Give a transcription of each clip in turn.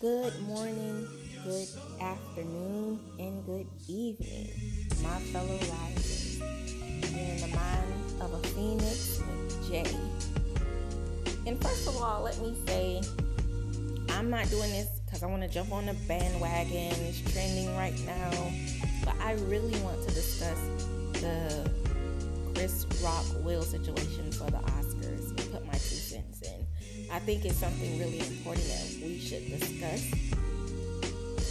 Good morning, good afternoon, and good evening, my fellow risers. You're in the mind of a phoenix with Jay. And first of all, let me say I'm not doing this because I want to jump on the bandwagon. It's trending right now. But I really want to discuss the Chris Rock Will situation for the Oscars and put my two cents in. I think it's something really important that we should discuss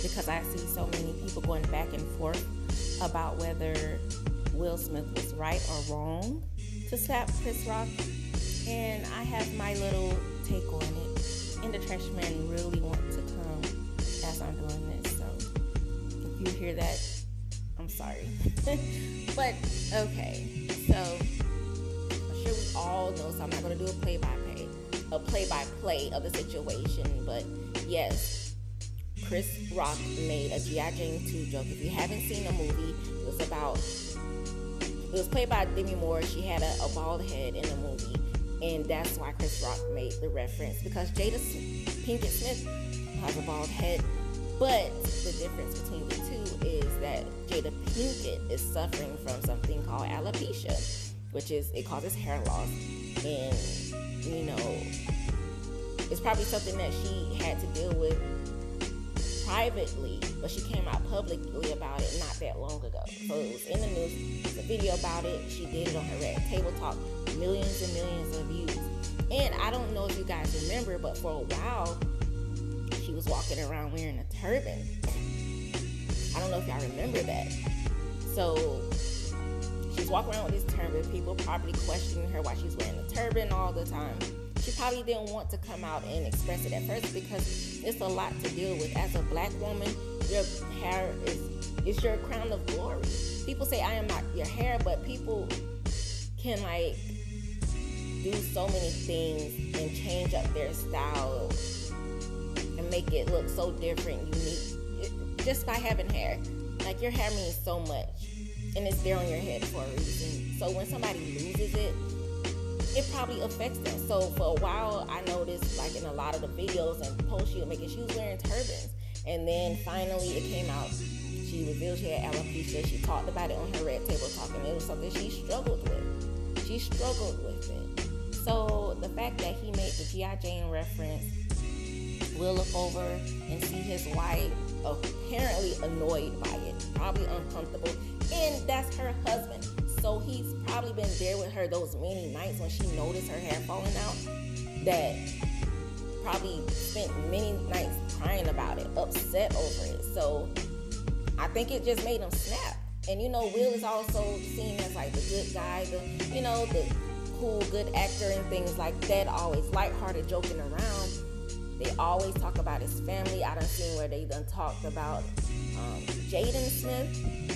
because I see so many people going back and forth about whether Will Smith was right or wrong to slap Chris Rock. And I have my little take on it. And the trash man really want to come as I'm doing this. So if you hear that, I'm sorry. but okay. All know, so I'm not gonna do a play by play a play by play of the situation, but yes, Chris Rock made a G.I. Jane 2 joke. If you haven't seen the movie, it was about it was played by Demi Moore. She had a, a bald head in the movie, and that's why Chris Rock made the reference because Jada Pinkett Smith has a bald head. But the difference between the two is that Jada Pinkett is suffering from something called alopecia, which is it causes hair loss, and you know, it's probably something that she had to deal with privately, but she came out publicly about it not that long ago. So it was in the news, the video about it. She did it on her Red Table Talk, millions and millions of views. And I don't know if you guys remember, but for a while, she was walking around wearing a turban. I don't know if y'all remember that. So she's walking around with this turban. People probably questioning her why she's wearing a turban all the time. She probably didn't want to come out and express it at first because it's a lot to deal with. As a black woman, your hair is is your crown of glory. People say I am not your hair, but people can like do so many things and change up their style and make it look so different, unique, just by having hair. Like your hair means so much, and it's there on your head for a reason. So when somebody loses it, it probably affects them. So for a while, I noticed like in a lot of the videos and posts she was making, she was wearing turbans, and then finally it came out. She revealed she had alopecia. She talked about it on her Red Table Talk, and it was something she struggled with. She struggled with it. So the fact that he made the G.I. Jane reference, will look over and see his wife apparently annoyed by it, probably uncomfortable, and that's her husband. So he's probably been there with her those many nights when she noticed her hair falling out. That probably spent many nights crying about it, upset over it. So I think it just made him snap. And you know, Will is also seen as like the good guy, the you know, the cool, good actor and things like that. Always lighthearted, joking around. They always talk about his family. I done seen where they done talked about um, Jaden Smith,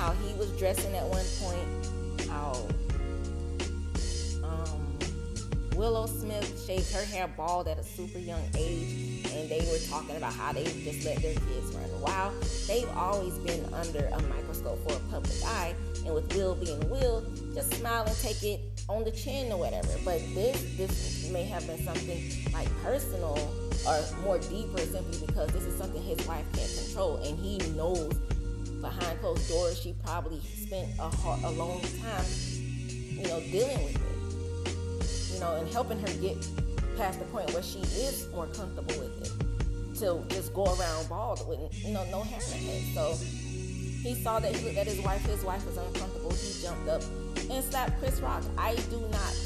how he was dressing at one point, how um, Willow Smith shaved her hair bald at a super young age, and they were talking about how they just let their kids run wild. They've always been under a microscope for a public eye, and with Will being Will, just smile and take it on the chin or whatever. But this this may have been something like personal or more deeper simply because this is something his wife can't control and he knows behind closed doors she probably spent a, hard, a long time you know dealing with it you know and helping her get past the point where she is more comfortable with it to just go around bald with you know no hair in her head. So he saw that he looked at his wife his wife was uncomfortable. He jumped up and slapped chris rock. I do not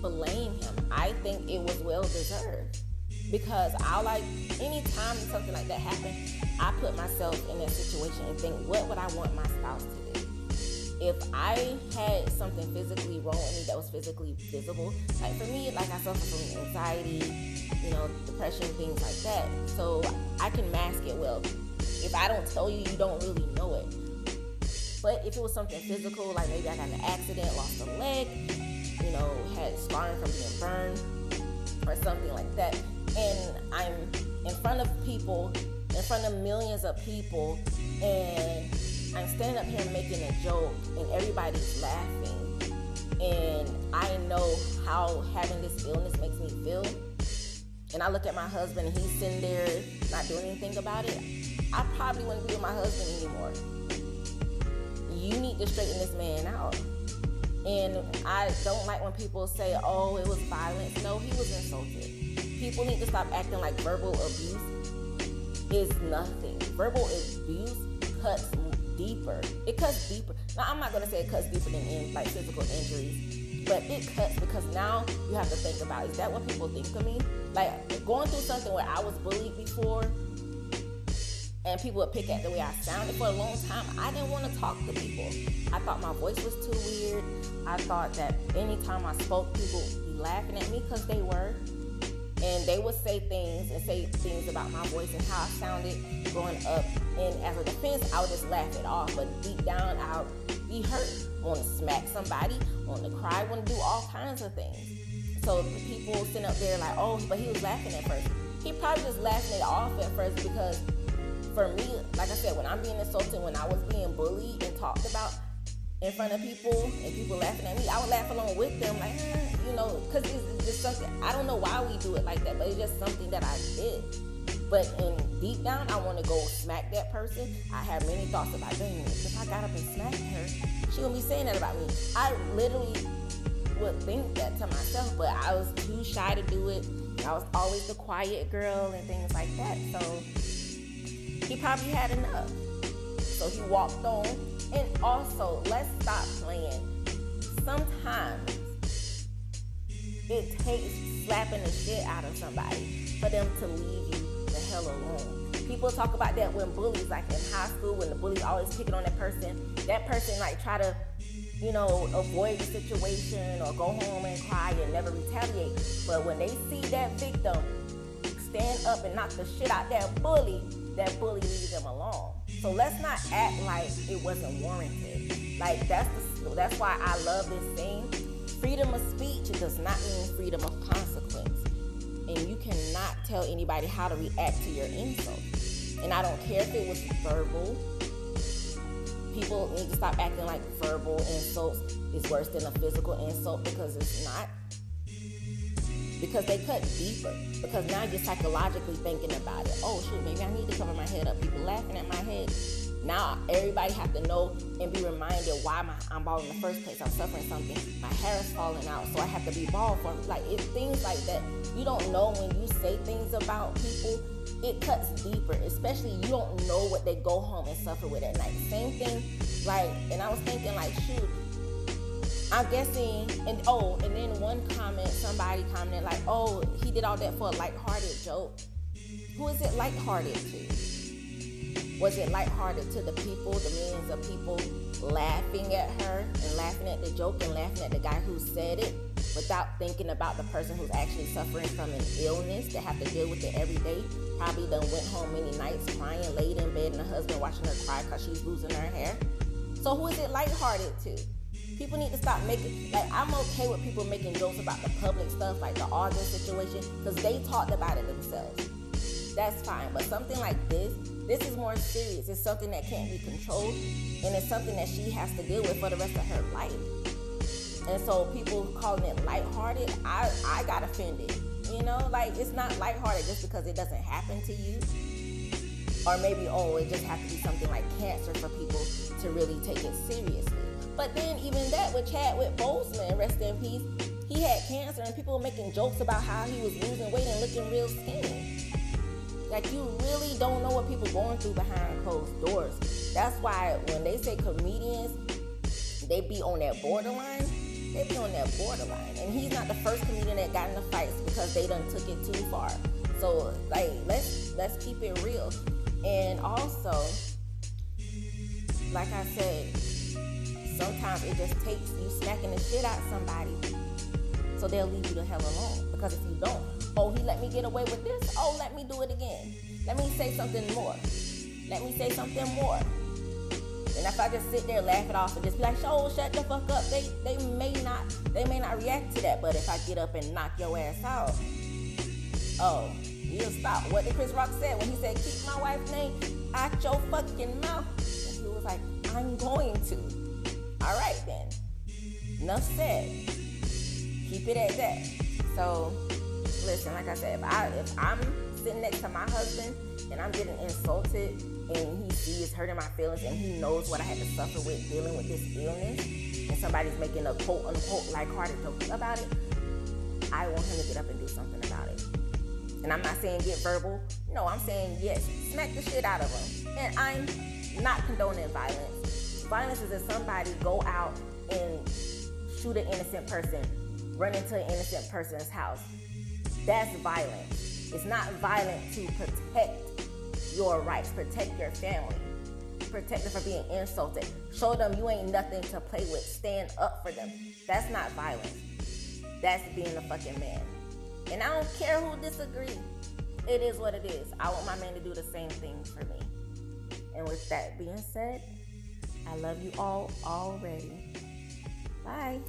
blame him. I think it was well deserved because I like anytime something like that happens, I put myself in that situation and think, what would I want my spouse to do? If I had something physically wrong with me that was physically visible, like for me, like I suffer from anxiety, you know, depression, things like that. So I can mask it well. If I don't tell you, you don't really know it. But if it was something physical, like maybe I got an accident, lost a leg, you know, had scarring from being burned, or something like that, and I'm in front of people, in front of millions of people, and I'm standing up here making a joke, and everybody's laughing, and I know how having this illness makes me feel. and I look at my husband and he's sitting there not doing anything about it, I probably wouldn't be with my husband anymore. You need to straighten this man out. And I don't like when people say, oh, it was violence. No, he was insulted. People need to stop acting like verbal abuse is nothing. Verbal abuse cuts deeper. It cuts deeper. Now, I'm not going to say it cuts deeper than in, like physical injuries, but it cuts because now you have to think about is that what people think of me? Like going through something where I was bullied before and people would pick at the way I sounded for a long time. I didn't want to talk to people. I thought my voice was too weird. I thought that anytime I spoke, people would be laughing at me because they were. And they would say things and say things about my voice and how I sounded growing up. And as a defense, I would just laugh it off. But deep down, I would be hurt. Want to smack somebody, want to cry, want to do all kinds of things. So people sitting up there like, oh, but he was laughing at first. He probably just laughing it off at first because for me, like I said, when I'm being insulted, when I was being bullied and talked about in front of people and people laughing at me, I would laugh along with them, like, because it's, it's just something, I don't know why we do it like that, but it's just something that I did. But in deep down, I want to go smack that person. I have many thoughts about, doing this. if I got up and smacked her, she gonna be saying that about me. I literally would think that to myself, but I was too shy to do it. I was always the quiet girl and things like that. So he probably had enough. So he walked on. And also, let's stop playing. Sometimes it takes slapping the shit out of somebody for them to leave you the hell alone. People talk about that when bullies, like in high school, when the bullies always picking on that person, that person like try to, you know, avoid the situation or go home and cry and never retaliate. But when they see that victim stand up and knock the shit out that bully, that bully leaves them alone. So let's not act like it wasn't warranted. Like that's the, that's why I love this thing. Freedom of speech does not mean freedom of consequence. And you cannot tell anybody how to react to your insult. And I don't care if it was verbal. People need to stop acting like verbal insults is worse than a physical insult because it's not because they cut deeper. Because now you're psychologically thinking about it. Oh shoot, maybe I need to cover my head up. People laughing at my head. Now everybody have to know and be reminded why my, I'm bald in the first place. I'm suffering something. My hair is falling out, so I have to be bald for like it's things like that. You don't know when you say things about people. It cuts deeper, especially you don't know what they go home and suffer with at night. Same thing, like, and I was thinking like, shoot, I'm guessing, and oh, and then one comment, somebody commented like, "Oh, he did all that for a lighthearted joke." Who is it lighthearted to? Was it lighthearted to the people, the millions of people laughing at her and laughing at the joke and laughing at the guy who said it without thinking about the person who's actually suffering from an illness that have to deal with it every day? Probably done went home many nights crying, laid in bed, and the husband watching her cry because she's losing her hair. So who is it lighthearted to? People need to stop making like I'm okay with people making jokes about the public stuff, like the August situation, because they talked about it themselves. That's fine. But something like this, this is more serious. It's something that can't be controlled, and it's something that she has to deal with for the rest of her life. And so people calling it lighthearted, I I got offended. You know, like it's not lighthearted just because it doesn't happen to you. Or maybe, oh, it just has to be something like cancer for people to really take it seriously. But then even that with Chadwick Boseman, rest in peace, he had cancer and people were making jokes about how he was losing weight and looking real skinny. Like you really don't know what people going through behind closed doors. That's why when they say comedians, they be on that borderline. They be on that borderline, and he's not the first comedian that got into fights because they done took it too far. So like let's let's keep it real. And also, like I said, sometimes it just takes you smacking the shit out somebody so they'll leave you the hell alone. Because if you don't, oh, he let me get away with this, oh, let me do it again. Let me say something more. Let me say something more. And if I just sit there, laugh it off, and just be like, "Oh, shut the fuck up," they they may not they may not react to that. But if I get up and knock your ass out, oh, you'll stop. What did Chris Rock said when he said, "Keep my wife's name out your fucking mouth"? And he was like, "I'm going to." All right then. Enough said. Keep it at that. So listen, like I said, if I if I'm sitting next to my husband and I'm getting insulted and he sees hurting my feelings and he knows what I had to suffer with dealing with this illness and somebody's making a quote unquote lighthearted joke about it, I want him to get up and do something about it. And I'm not saying get verbal. No, I'm saying yes, smack the shit out of him. And I'm not condoning violence. Violence is if somebody go out and shoot an innocent person, run into an innocent person's house. That's violent. It's not violent to protect your rights, protect your family, protect them from being insulted. Show them you ain't nothing to play with. Stand up for them. That's not violence. That's being a fucking man. And I don't care who disagree. It is what it is. I want my man to do the same thing for me. And with that being said, I love you all already. Bye.